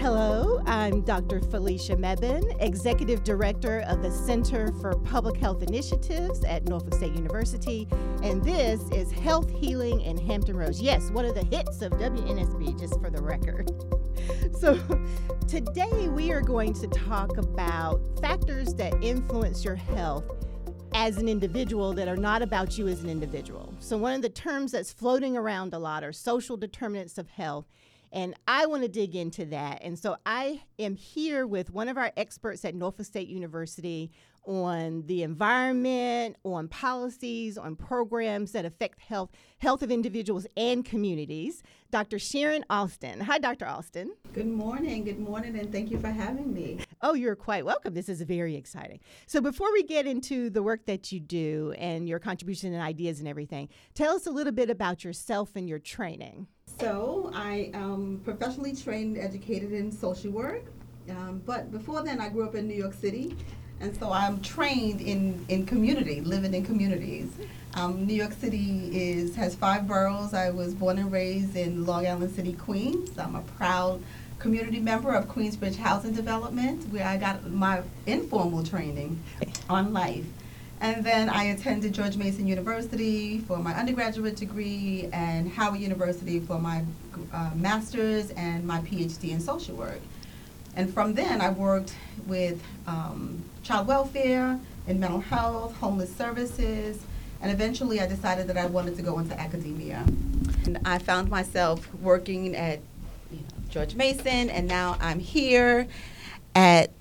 Hello, I'm Dr. Felicia Mebane, Executive Director of the Center for Public Health Initiatives at Norfolk State University, and this is Health Healing in Hampton Roads. Yes, one of the hits of WNSB, just for the record. So, today we are going to talk about factors that influence your health as an individual that are not about you as an individual. So, one of the terms that's floating around a lot are social determinants of health. And I want to dig into that. And so I am here with one of our experts at Norfolk State University on the environment, on policies, on programs that affect health health of individuals and communities. Dr. Sharon Alston. Hi, Dr. Alston. Good morning. Good morning, and thank you for having me. Oh, you're quite welcome. This is very exciting. So, before we get into the work that you do and your contribution and ideas and everything, tell us a little bit about yourself and your training. So, I am professionally trained, educated in social work. Um, but before then, I grew up in New York City and so I'm trained in, in community, living in communities. Um, New York City is has five boroughs. I was born and raised in Long Island City, Queens. I'm a proud community member of Queensbridge Housing Development, where I got my informal training on life. And then I attended George Mason University for my undergraduate degree and Howard University for my uh, master's and my PhD in social work. And from then, I worked with um, child welfare and mental health, homeless services, and eventually I decided that I wanted to go into academia. And I found myself working at George Mason, and now I'm here at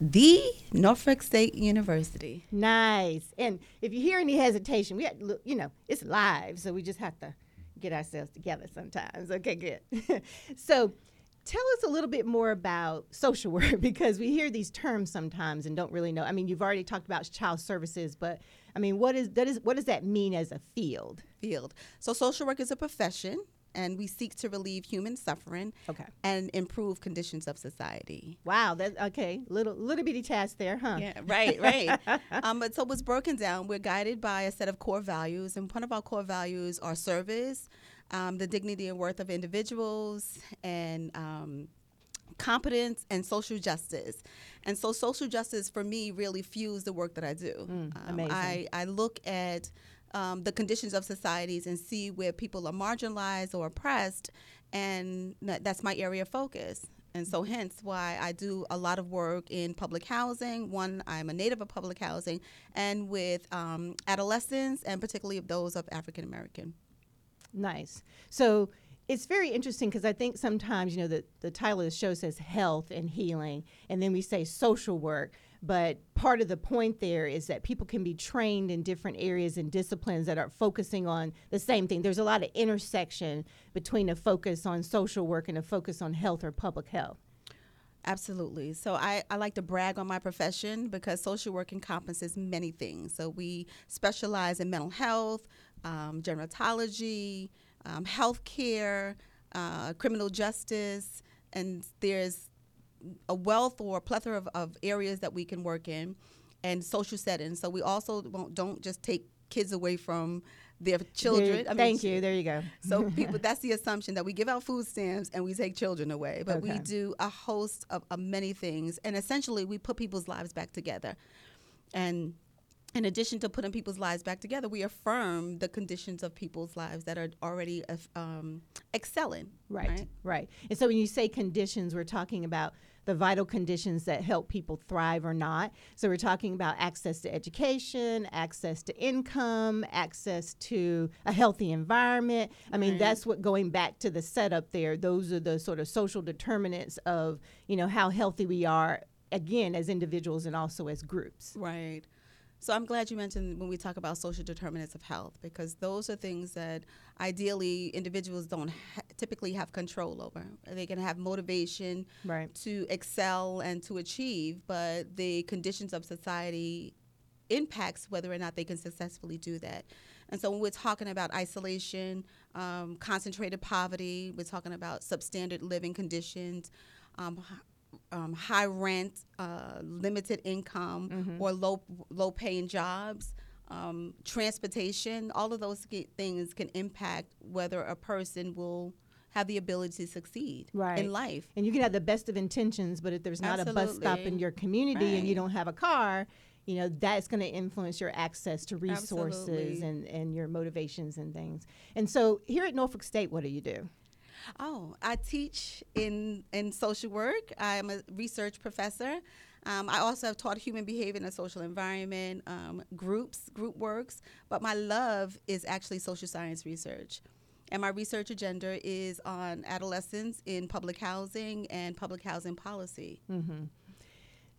the Norfolk State University. Nice. And if you hear any hesitation, we have, you know, it's live, so we just have to get ourselves together sometimes. Okay, good. so Tell us a little bit more about social work because we hear these terms sometimes and don't really know. I mean, you've already talked about child services, but I mean, what is that is what does that mean as a field? Field. So social work is a profession and we seek to relieve human suffering okay. and improve conditions of society. Wow, that okay, little little bitty task there, huh? Yeah, right, right. um, but so it was broken down. We're guided by a set of core values, and one of our core values are service, um, the dignity and worth of individuals, and um, competence and social justice. And so social justice for me really fuels the work that I do. Mm, um, amazing. I, I look at um, the conditions of societies and see where people are marginalized or oppressed, and that's my area of focus. And so, hence why I do a lot of work in public housing. One, I'm a native of public housing, and with um, adolescents, and particularly those of African American. Nice. So it's very interesting because I think sometimes, you know, the, the title of the show says health and healing, and then we say social work. But part of the point there is that people can be trained in different areas and disciplines that are focusing on the same thing. There's a lot of intersection between a focus on social work and a focus on health or public health. Absolutely. So I, I like to brag on my profession because social work encompasses many things. So we specialize in mental health, um, gerontology, um, healthcare, uh, criminal justice, and there's a wealth or a plethora of, of areas that we can work in and social settings. So we also don't just take kids away from their children. There, I mean, thank you. There you go. So people, that's the assumption that we give out food stamps and we take children away, but okay. we do a host of, of many things, and essentially we put people's lives back together. And in addition to putting people's lives back together, we affirm the conditions of people's lives that are already um, excelling. Right, right, right. And so when you say conditions, we're talking about the vital conditions that help people thrive or not. So we're talking about access to education, access to income, access to a healthy environment. I mean, right. that's what going back to the setup there. Those are the sort of social determinants of, you know, how healthy we are again as individuals and also as groups. Right. So I'm glad you mentioned when we talk about social determinants of health because those are things that ideally individuals don't ha- typically have control over. They can have motivation right. to excel and to achieve, but the conditions of society impacts whether or not they can successfully do that. And so when we're talking about isolation, um, concentrated poverty, we're talking about substandard living conditions, um, um, high rent, uh, limited income, mm-hmm. or low low paying jobs, um, transportation. All of those things can impact whether a person will have the ability to succeed Right. in life. And you can have the best of intentions, but if there's not a bus stop in your community and you don't have a car, you know, that's going to influence your access to resources Absolutely. and, and your motivations and things. And so here at Norfolk State, what do you do? Oh, I teach in in social work. I'm a research professor. Um, I also have taught human behavior in a social environment, um, groups, group works. But my love is actually social science research. And my research agenda is on adolescents in public housing and public housing policy.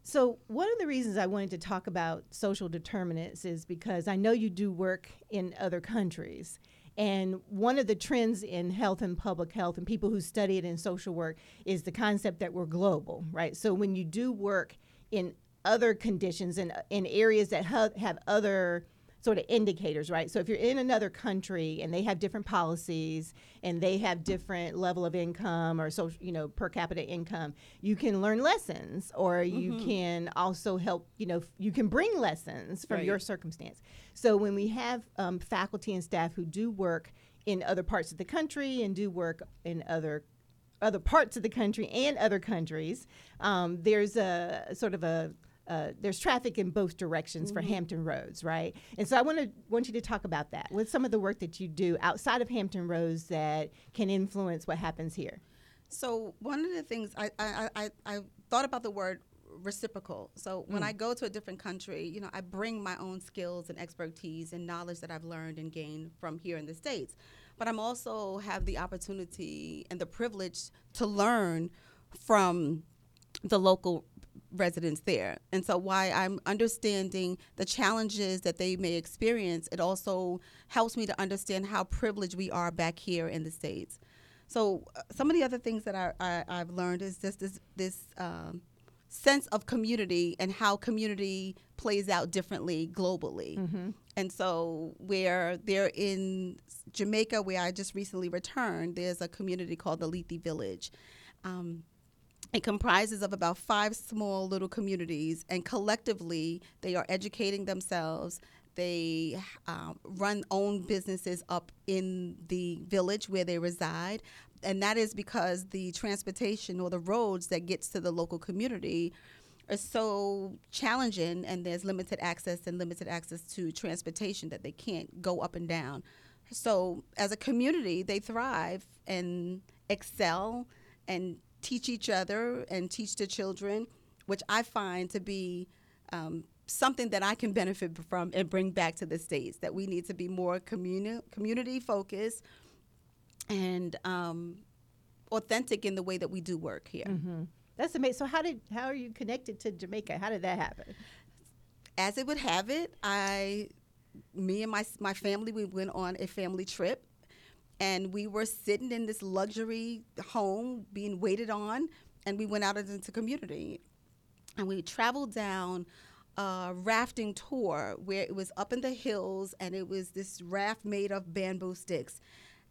So, one of the reasons I wanted to talk about social determinants is because I know you do work in other countries. And one of the trends in health and public health and people who study it in social work is the concept that we're global, right? So, when you do work in other conditions and uh, in areas that ha- have other sort of indicators, right? So if you're in another country and they have different policies and they have different level of income or social, you know, per capita income, you can learn lessons or you can also help, you know, you can bring lessons from your circumstance. So when we have um, faculty and staff who do work in other parts of the country and do work in other other parts of the country and other countries, um, there's a sort of a uh, there's traffic in both directions for Hampton Roads, right? And so I want to want you to talk about that. What's some of the work that you do outside of Hampton Roads that can influence what happens here? So one of the things I I, I, I thought about the word reciprocal. So when I go to a different country, you know, I bring my own skills and expertise and knowledge that I've learned and gained from here in the states. But I'm also have the opportunity and the privilege to learn from the local residents there. And so why I'm understanding the challenges that they may experience, it also helps me to understand how privileged we are back here in the States. So uh, some of the other things that I, I, I've learned is just this, this um, sense of community and how community plays out differently globally. And so where they're in Jamaica, where I just recently returned, there's a community called the Lethe Village. Um, it comprises of about five small little communities, and collectively, they are educating themselves. They um, run own businesses up in the village where they reside, and that is because the transportation or the roads that gets to the local community are so challenging, and there's limited access and limited access to transportation that they can't go up and down. So, as a community, they thrive and excel and teach each other and teach the children, which I find to be um, something that I can benefit from and bring back to the states. That we need to be more communi- community focused and um, authentic in the way that we do work here. That's amazing. So how did how are you connected to Jamaica? How did that happen? as it would have it, I, me and my my family, we went on a family trip, and we were sitting in this luxury home, being waited on, and we went out into community, and we traveled down a rafting tour where it was up in the hills, and it was this raft made of bamboo sticks.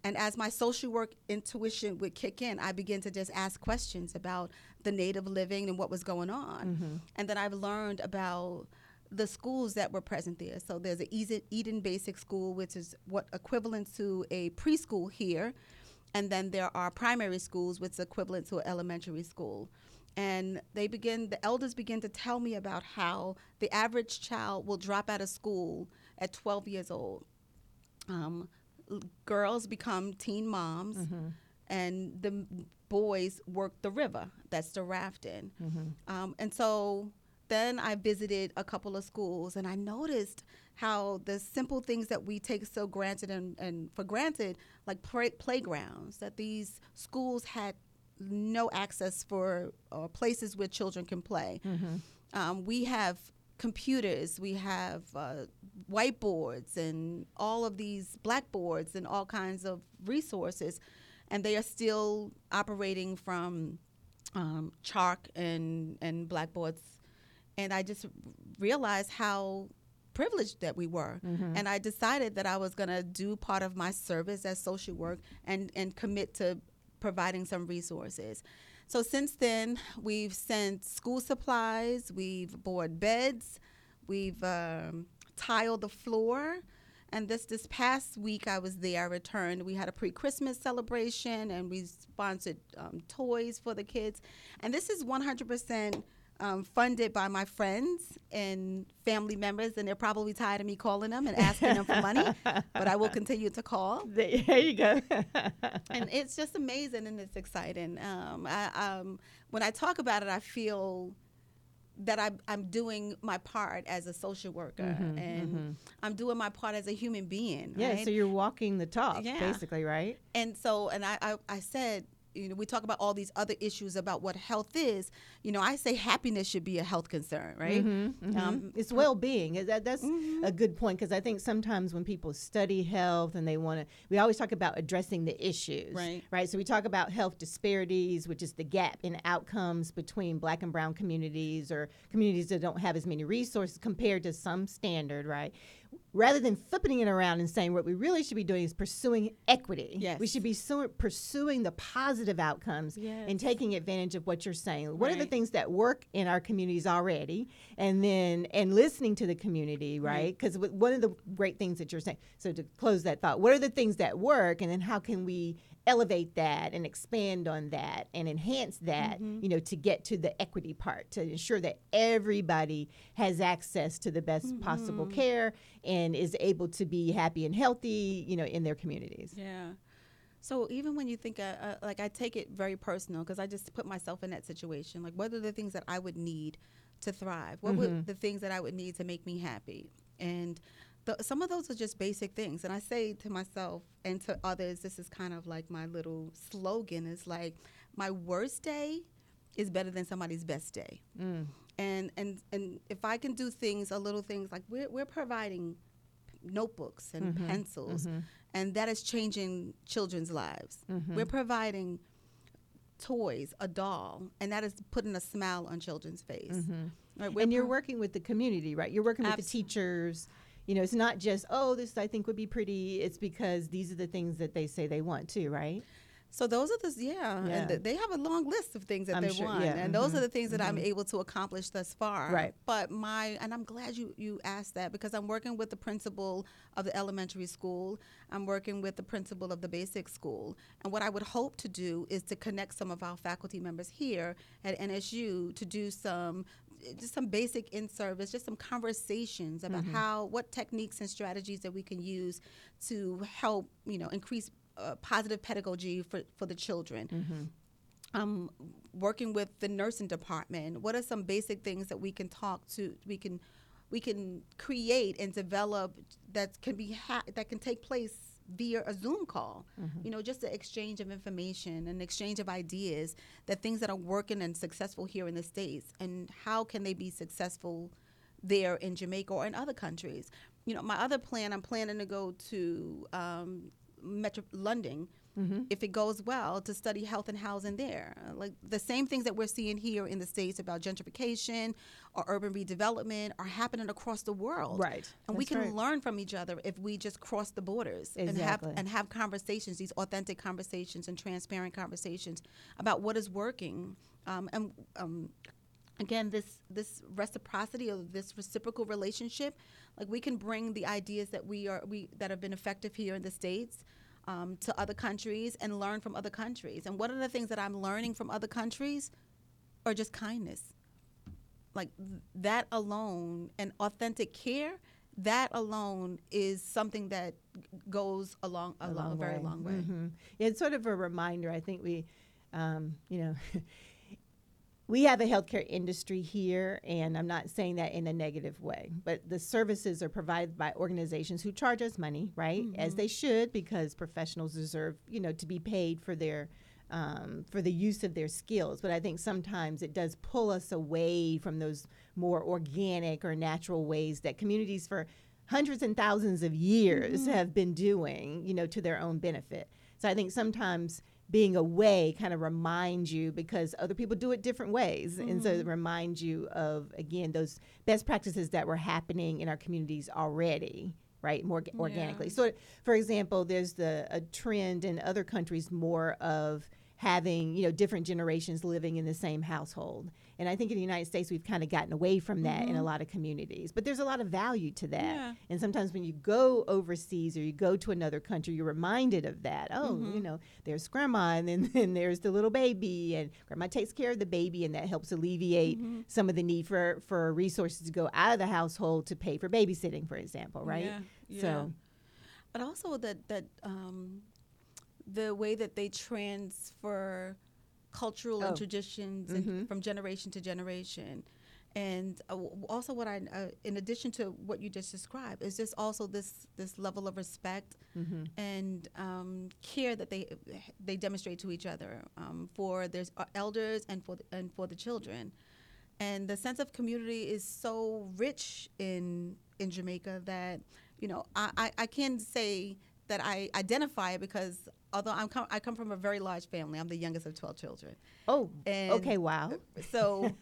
And as my social work intuition would kick in, I began to just ask questions about the native living and what was going on. Mm-hmm. And then I've learned about the schools that were present there. So there's a Eden- Basic School, which is what equivalent to a preschool here, and then there are primary schools, which is equivalent to an elementary school. And they begin, the elders begin to tell me about how the average child will drop out of school at 12 years old. Um, girls become teen moms, and the boys work the river. That's the rafting. Um, and so then I visited a couple of schools, and I noticed how the simple things that we take so granted and, and for granted, like play, playgrounds, that these schools had no access for uh, places where children can play. Um, we have computers, we have uh, whiteboards, and all of these blackboards, and all kinds of resources, and they are still operating from um, chalk and and blackboards. And I just realized how privileged that we were, and I decided that I was going to do part of my service as social work and and commit to providing some resources. So since then, we've sent school supplies, we've bought beds, we've um, tiled the floor, And this this past week, I was there. I returned. We had a pre-Christmas celebration, and we sponsored um, toys for the kids. And this is 100 percent um, funded by my friends and family members, and they're probably tired of me calling them and asking them for money, but I will continue to call. There you go. and it's just amazing and it's exciting. Um, I, um, when I talk about it, I feel that I, I'm doing my part as a social worker Mhm, and mhm. I'm doing my part as a human being. Yeah, right? so you're walking the talk, Yeah. basically, right? and so and I, I I said you know we talk about all these other issues about what health is you know I say happiness should be a health concern right Mhm, mhm. Um, it's well-being. That, that's Mhm. a good point because I think sometimes when people study health and they want to, we always talk about addressing the issues, Right. Right. So we talk about health disparities, which is the gap in outcomes between Black and Brown communities or communities that don't have as many resources compared to some standard, right? Rather than flipping it around and saying what we really should be doing is pursuing equity. Yes. We should be su- pursuing the positive outcomes Yes. and taking advantage of what you're saying. What are the things that work in our communities already, and then and listening to the community, right? Because one of the great things that you're saying. So to close that thought, what are the things that work, and then how can we elevate that and expand on that and enhance that, you know, to get to the equity part, to ensure that everybody has access to the best possible care and is able to be happy and healthy, you know, in their communities. Yeah. So even when you think, uh, uh, like, I take it very personal because I just put myself in that situation. Like, what are the things that I would need to thrive? What would the things that I would need to make me happy? And the, some of those are just basic things. And I say to myself and to others, this is kind of like my little slogan is like, my worst day is better than somebody's best day. Mm. And, and, and if I can do things, a little things like we're, we're providing notebooks and Mm-hmm. pencils, and that is changing children's lives. Mm-hmm. We're providing toys, a doll, and that is putting a smile on children's face. Right, Mm-hmm. and you're working with the community, right? You're working with the teachers. You know, it's not just oh, this I think would be pretty. It's because these are the things that they say they want too, right? So those are the yeah, Yeah. and th- they have a long list of things that I'm they sure, want, yeah, and those mhm, are the things that I'm able to accomplish thus far. Right. But my and I'm glad you you asked that because I'm working with the principal of the elementary school. I'm working with the principal of the basic school, and what I would hope to do is to connect some of our faculty members here at NSU to do some just some basic in service, just some conversations about how what techniques and strategies that we can use to help you know increase uh, positive pedagogy for for the children. Um, working with the nursing department, what are some basic things that we can talk to? We can we can create and develop that can be ha- that can take place via a Zoom call. You know, just the exchange of information and exchange of ideas, the things that are working and successful here in the states, and how can they be successful there in Jamaica or in other countries. You know, my other plan, I'm planning to go to um, Metro London. If it goes well, to study health and housing there, like the same things that we're seeing here in the states about gentrification or urban redevelopment are happening across the world. Right. and we can right. learn from each other if we just cross the borders and have and have conversations, these authentic conversations and transparent conversations about what is working. Um, and um, again, this this reciprocity or this reciprocal relationship, like we can bring the ideas that we are we that have been effective here in the states. Um, to other countries and learn from other countries. And one of the things that I'm learning from other countries are just kindness like th- that alone and authentic care that alone is something that g- goes along a, long, a very long way Mhm. Yeah, it's sort of a reminder. I think we, um, you know, we have a healthcare industry here, and I'm not saying that in a negative way, but the services are provided by organizations who charge us money, right? As Mm-hmm. they should, because professionals deserve, you know, to be paid for their. Um, for the use of their skills, but I think sometimes it does pull us away from those more organic or natural ways that communities for hundreds and thousands of years Mm-hmm. have been doing, you know, to their own benefit. So I think sometimes being away kind of reminds you because other people do it different ways. And so Mm-hmm. it reminds you of, again, those best practices that were happening in our communities already. Right, more orga- organically. Yeah. So, for example, there's the a trend in other countries more of having you know different generations living in the same household and i think in the united states we've kind of gotten away from that in a lot of communities but there's a lot of value to that Yeah. and sometimes when you go overseas or you go to another country you're reminded of that oh Mm-hmm. you know there's grandma and then, then there's the little baby and grandma takes care of the baby and that helps alleviate Mm-hmm. some of the need for for resources to go out of the household to pay for babysitting for example right Yeah, yeah. so but also that that um, the way that they transfer cultural Oh. and traditions and from generation to generation. And uh, also what i uh, in addition to what you just described is just also this this level of respect and um, care that they they demonstrate to each other um, for their uh, elders and for the, and for the children. And the sense of community is so rich in in Jamaica that you know I, I, I can say that I identify because although I'm com- I come from a very large family I'm the youngest of 12 children. Oh And- okay wow. so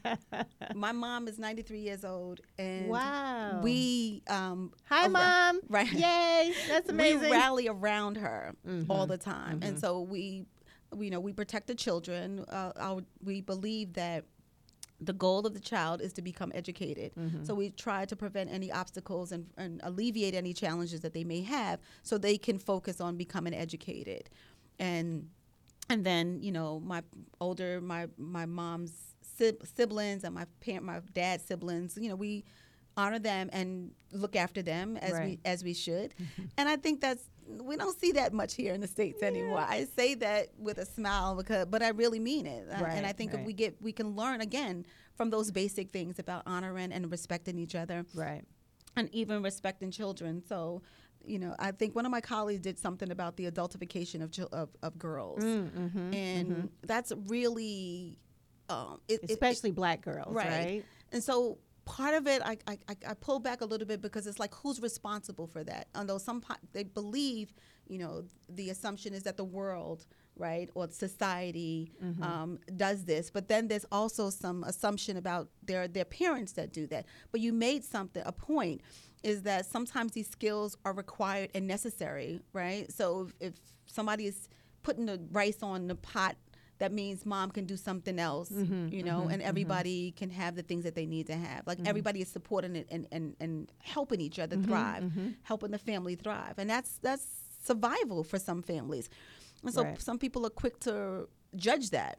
my mom is 93 years old and Wow. we um hi arou- mom. right. Yay. That's amazing. we rally around her all the time, and so we, we, you know, we protect the children. Uh, our, we believe that the goal of the child is to become educated. Mm-hmm. So we try to prevent any obstacles and, and alleviate any challenges that they may have, so they can focus on becoming educated, and and then you know my older my my mom's siblings and my parent my dad's siblings you know we honor them and look after them as Right. we as we should mm-hmm. and i think that's we don't see that much here in the states anymore. I say that with a smile because but i really mean it. Uh, and i Right, think if we get we can learn again from those basic things about honoring and respecting each other right. and even respecting children. So, you know, I think one of my colleagues did something about the adultification of of, of girls, Mm, and that's really, um, it, it- especially black girls right. right, And so part of it, I, I I pull back a little bit because it's like who's responsible for that? Although some po- they believe, you know, the assumption is that the world, right, or society um, does this, but then there's also some assumption about their their parents that do that. But you made something a point is that sometimes these skills are required and necessary, right? So if, if somebody is putting the rice on the pot that means mom can do something else, mm-hmm, you know, mm-hmm, and mm-hmm. everybody can have the things that they need to have. Like everybody is supporting it and, and, and helping each other thrive, helping the family thrive. And that's that's survival for some families. And so Right. some people are quick to judge that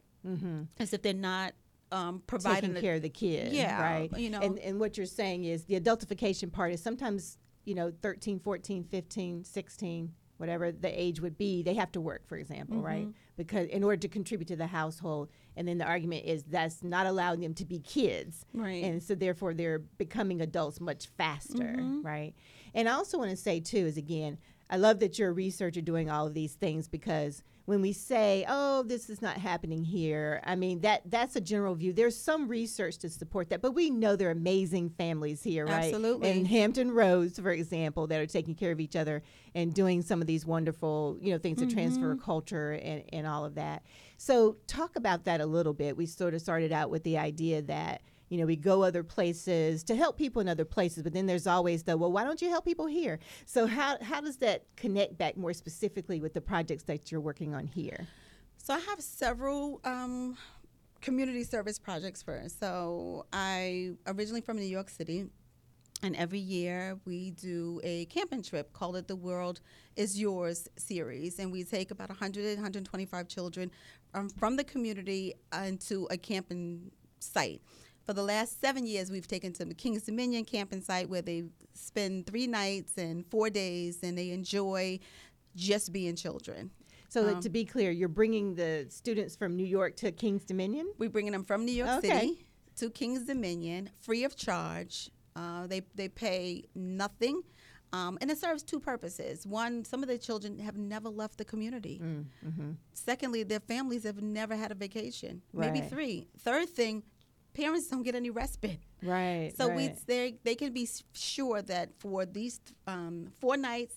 as if they're not um, providing taking the- care of the kid Yeah, right you know. and, and what you're saying is the adultification part is sometimes you know 13 14 15 16 whatever the age would be they have to work for example Mm-hmm. right because in order to contribute to the household and then the argument is that's not allowing them to be kids Right. and so therefore they're becoming adults much faster Mm-hmm. right and i also want to say too is again i love that you're a researcher doing all of these things because when we say oh this is not happening here. I mean that that's a general view. There's some research to support that but we know there are amazing families here right? Absolutely. In hampton roads for example that are taking care of each other and doing some of these wonderful you know things to transfer mm-hmm. culture and, and all of that. So talk about that a little bit. We sort of started out with the idea that you know we go other places to help people in other places but then there's always the well why don't you help people here so how, how does that connect back more specifically with the projects that you're working on here So I have several um, community service projects first. So I originally from New York City, and every year we do a camping trip called it the World Is Yours series, and we take about 100 125 children um, from the community into a camping site. For the last seven years, we've taken to the King's Dominion camping site where they spend three nights and four days, and they enjoy just being children. so Um, to be clear you're bringing the students from new york to king's dominion We're bringing them from New York Okay. City to King's Dominion, free of charge. Uh, they they pay nothing, um, and it serves two purposes. One, some of the children have never left the community. Mm, mm-hmm. Secondly, their families have never had a vacation. Maybe Right. three. Third thing, parents don't get any respite. right So we right. they they can be sure that for these um, four nights,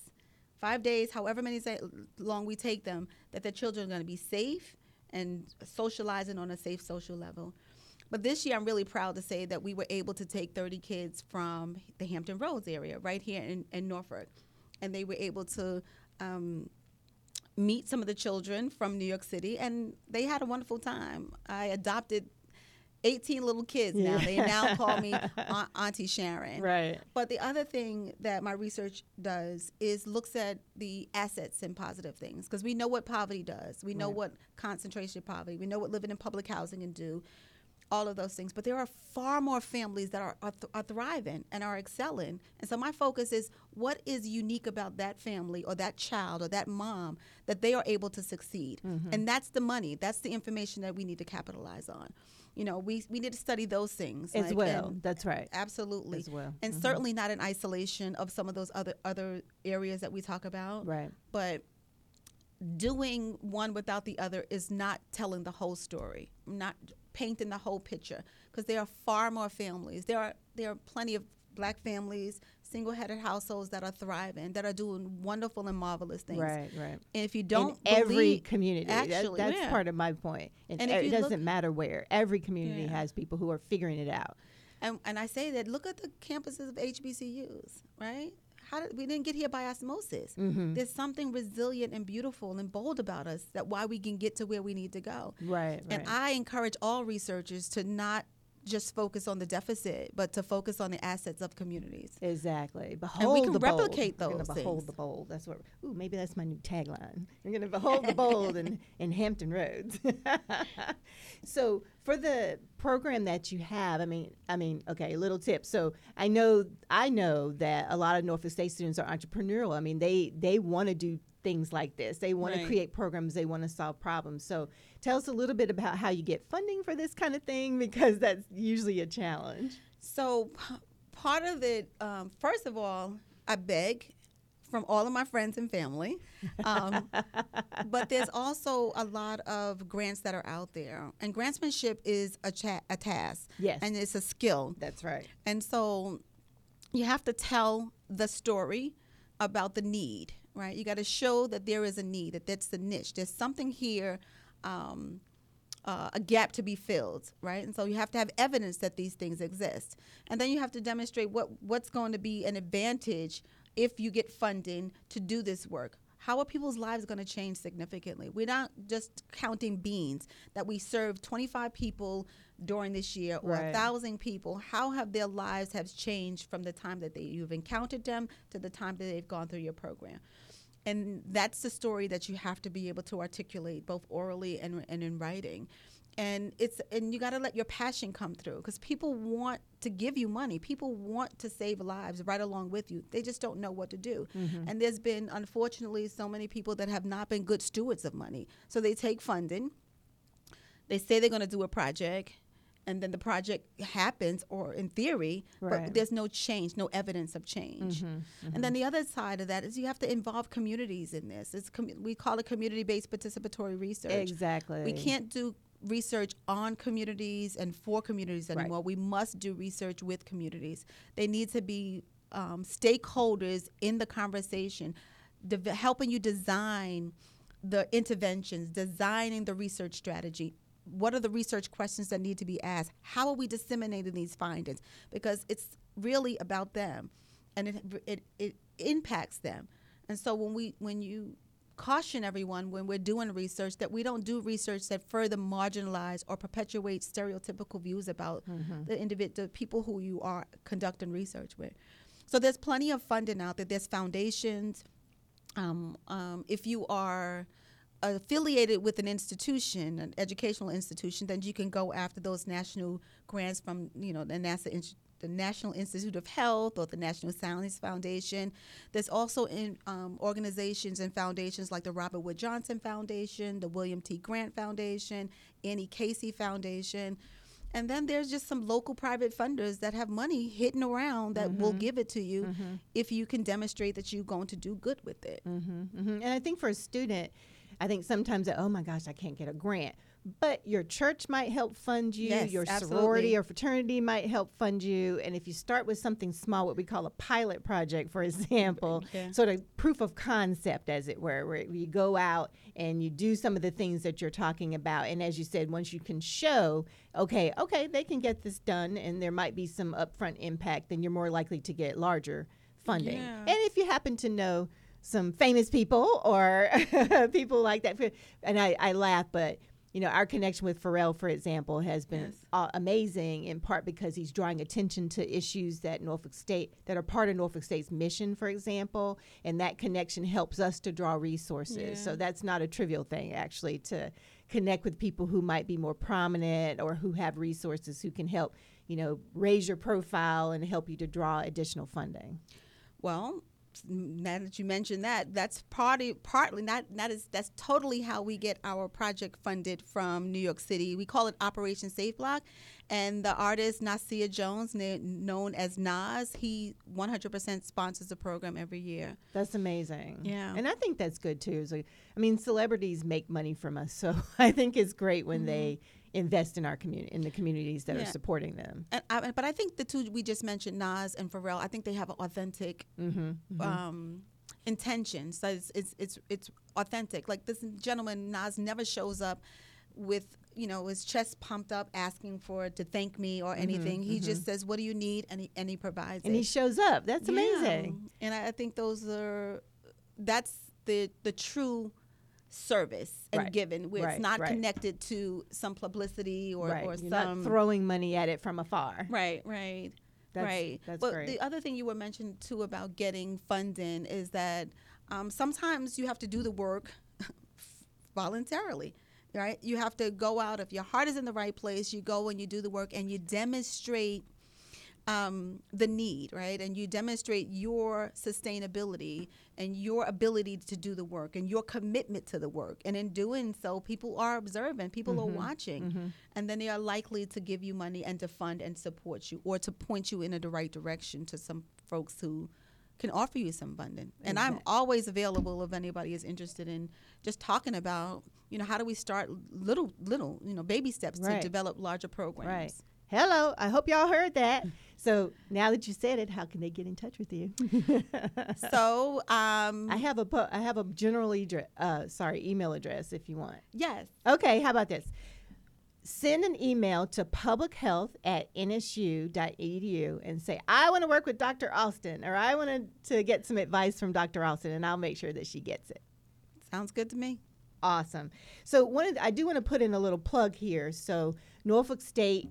five days, however many say, long we take them, that the children are going to be safe and socializing on a safe social level. But this year, I'm really proud to say that we were able to take 30 kids from the Hampton Roads area, right here in, in Norfolk, and they were able to. Um, meet some of the children from New York City, and they had a wonderful time. I adopted 18 little kids now. Yeah. They now call me Aunt, Auntie Sharon. Right. But the other thing that my research does is looks at the assets and positive things because we know what poverty does. We know Right. what concentration of poverty. We know what living in public housing can do. All of those things, but there are far more families that are are, th- are thriving and are excelling. And so my focus is what is unique about that family or that child or that mom that they are able to succeed. Mm-hmm. And that's the money. That's the information that we need to capitalize on. You know, we we need to study those things As like, well. That's right. Absolutely. As well. And Mhm. certainly not in isolation of some of those other other areas that we talk about. Right. But doing one without the other is not telling the whole story, not painting the whole picture because there are far more families. There are there are plenty of black families, single-headed households that are thriving, that are doing wonderful and marvelous things. Right. Right. And if you don't in every believe- community. That- Actually, that's yeah. part of my point. And, And it doesn't matter where. Every community Yeah. has people who are figuring it out. And, and I say that look at the campuses of HBCUs, right? How did, we didn't get here by osmosis. Mhm. There's something resilient and beautiful and bold about us that why we can get to where we need to go. Right. And I encourage all researchers to not just focus on the deficit, but to focus on the assets of communities. Exactly. Behold can the bold. replicate We're gonna those behold things. the bold. That's what. Ooh, maybe that's my new tagline. We're gonna behold the bold in, in Hampton Roads. so for the program that you have, I mean, I mean, okay, little tip. So I know, I know that a lot of Norfolk State students are entrepreneurial. I mean, they they want to do things like this. They want Right. to create programs. They want to solve problems. So tell us a little bit about how you get funding for this kind of thing because that's usually a challenge. So p- part of it, um, first of all, I beg from all of my friends and family. Um, but there's also a lot of grants that are out there, and grantsmanship is a, cha- a task. Yes. and it's a skill. That's right. And so you have to tell the story about the need, right? You got to show that there is a need, that that's the niche. There's something here, um, uh, a gap to be filled, right? And so you have to have evidence that these things exist. And then you have to demonstrate what, what's going to be an advantage if you get funding to do this work. How are people's lives going to change significantly? We're not just counting beans that we served 25 people during this year or a Right. thousand people. How have their lives have changed from the time that they, you've encountered them to the time that they've gone through your program? And that's the story that you have to be able to articulate both orally and, and in writing. And it's and you got to let your passion come through because people want to give you money. People want to save lives right along with you. They just don't know what to do. Mm-hmm. And there's been unfortunately so many people that have not been good stewards of money. So they take funding, they say they're going to do a project and then the project happens or in theory Right. but there's no change no evidence of change and then the other side of that is you have to involve communities in this it's com- we call it community-based participatory research Exactly. we can't do research on communities and for communities Right. anymore we must do research with communities they need to be um, stakeholders in the conversation deve- helping you design the interventions designing the research strategy what are the research questions that need to be asked? How are we disseminating these findings? Because it's really about them and it, it, it impacts them. And so when we when you caution everyone when we're doing research that we don't do research that further marginalize or perpetuate stereotypical views about the individual the people who you are conducting research with. So there's plenty of funding out there. There's foundations. Um, um, if you are affiliated with an institution, an educational institution, then you can go after those national grants from you know the NASA. The National Institute of Health or the National Science Foundation. There's also in, um, organizations and foundations like the Robert Wood Johnson Foundation, the William T. Grant Foundation, Annie Casey Foundation. And then there's just some local private funders that have money hidden around that will give it to you if you can demonstrate that you're going to do good with it. hmm And I think for a student, I think sometimes that, oh my gosh, I can't get a grant. But your church might help fund you, Yes, your sorority or fraternity might help fund you. And if you start with something small, what we call a pilot project, for example, Yeah. sort of proof of concept, as it were, where you go out and you do some of the things that you're talking about. And as you said, once you can show, okay, okay, they can get this done and there might be some upfront impact, then you're more likely to get larger funding. Yeah. And if you happen to know some famous people or people like that. And I, I laugh, but you know, our connection with Pharrell, for example, has been Yes. uh, amazing in part because he's drawing attention to issues that Norfolk State, that are part of Norfolk State's mission, for example, and that connection helps us to draw resources. So that's not a trivial thing, actually, to connect with people who might be more prominent or who have resources who can help, you know, raise your profile and help you to draw additional funding. Well, now that you mentioned that, that's partly partly not that is that's totally how we get our project funded from New York City. We call it Operation Safe Block, and the artist Nasir Jones, na- known as Nas, he 100% sponsors the program every year. That's amazing. Yeah. And I think that's good too. So, I mean, celebrities make money from us. So I think it's great when they invest in our community, in the communities that Mm-hmm. Yeah. are supporting them. And I, but I think the two we just mentioned, Nas and Pharrell, I think they have an authentic Mm-hmm. um, intention. So it's, it's it's it's authentic. Like this gentleman Nas never shows up with you know his chest pumped up asking for to thank me or anything. He just says, "What do you need?" and he and he provides Mm-hmm, And it. he shows up. That's Yeah. amazing. And I, I think those are that's the the true service and Right. giving where Right, it's not right. connected to some publicity or, or You're some not throwing money at it from afar. Right, right. That's, right. That's but great. the other thing you were mentioning too about getting funding is that um, sometimes you have to do the work voluntarily. Right? You have to go out if your heart is in the right place, you go and you do the work and you demonstrate um, the need, right? And you demonstrate your sustainability and your ability to do the work and your commitment to the work. And in doing so, people are observing, people are watching, and then they are likely to give you money and to fund and support you or to point you in the right direction to some folks who can offer you some funding. And I'm always available if anybody is interested in just talking about, you know, how do we start little, little, you know, baby steps Right. to develop larger programs. Right. Hello. I hope y'all heard that. So now that you said it, how can they get in touch with you? So, um, I have a pu- I have a general address. Uh, sorry, email address if you want. yes. Okay, how about this? Send an email to publichealth at nsu.edu and say, I want to work with Dr. Alston or I want to get some advice from Dr. Alston, and I'll make sure that she gets it. Sounds good to me. Awesome. So one I do want to put in a little plug here. So Norfolk State,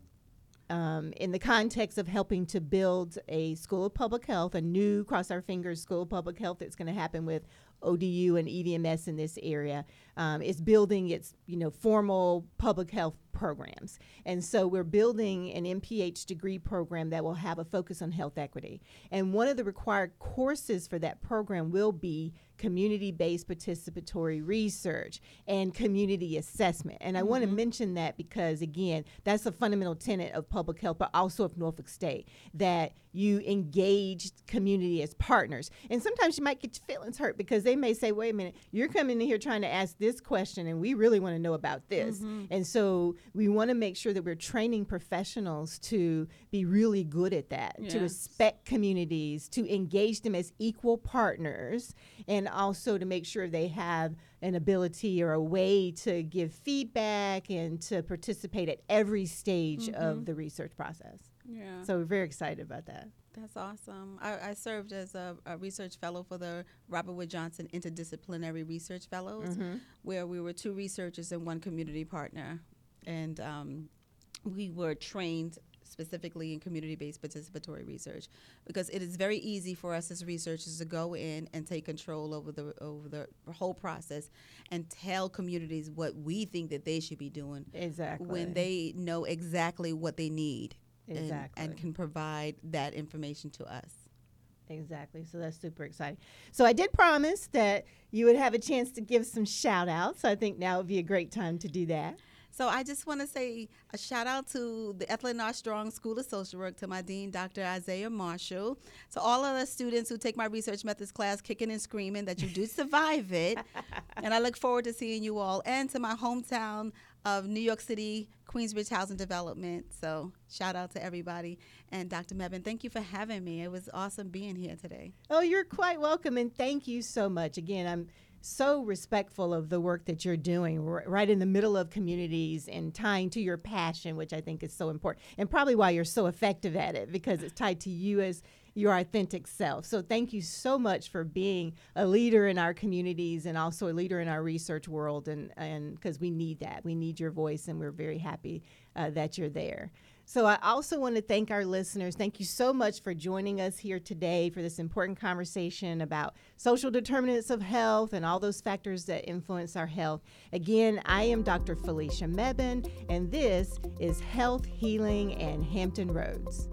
um, in the context of helping to build a school of public health, a new cross our fingers school of public health that's going to happen with ODU and E EVMS in this area, um, is building its you know formal public health programs. And so we're building an MPH degree program that will have a focus on health equity. And one of the required courses for that program will be community based participatory research and community assessment. And I want to mm-hmm. mention that because, again, that's a fundamental tenet of public health, but also of Norfolk State, that you engage community as partners. And sometimes you might get your feelings hurt because they may say, wait a minute, you're coming in here trying to ask this question, and we really want to know about this. Mm-hmm. And so we want to make sure that we're training professionals to be really good at that, to respect communities, to engage them as equal partners, and also to make sure they have an ability or a way to give feedback and to participate at every stage of the research process. Yeah. So we're very excited about that. That's awesome. I, I served as a, a research fellow for the Robert Wood Johnson Interdisciplinary Research Fellows, where we were two researchers and one community partner. And um, we were trained specifically in community-based participatory research because it is very easy for us as researchers to go in and take control over the over the whole process and tell communities what we think that they should be doing Exactly. when they know exactly what they need and- Exactly. and, can provide that information to us. Exactly. So that's super exciting. So I did promise that you would have a chance to give some shout outs. So I think now would be a great time to do that. So I just want to say a shout out to the Ethelyn R. Strong School of Social Work, to my dean, Dr. Isaiah Marshall, to all of the students who take my research methods class, kicking and screaming that you do survive it. and I look forward to seeing you all, and to my hometown of New York City, Queensbridge Housing Development. So shout out to everybody. And Dr. Mebane, thank you for having me. It was awesome being here today. Oh, you're quite welcome. And thank you so much. Again, I'm so respectful of the work that you're doing right in the middle of communities and tying to your passion, which I think is so important. And probably why you're so effective at it because it's tied to you as your authentic self. So thank you so much for being a leader in our communities and also a leader in our research world and and because we need that. We need your voice and we're very happy uh, that you're there. So I also want to thank our listeners. Thank you so much for joining us here today for this important conversation about social determinants of health and all those factors that influence our health. Again, I am Dr. Felicia Mebane, and this is Health, Healing, and Hampton Roads.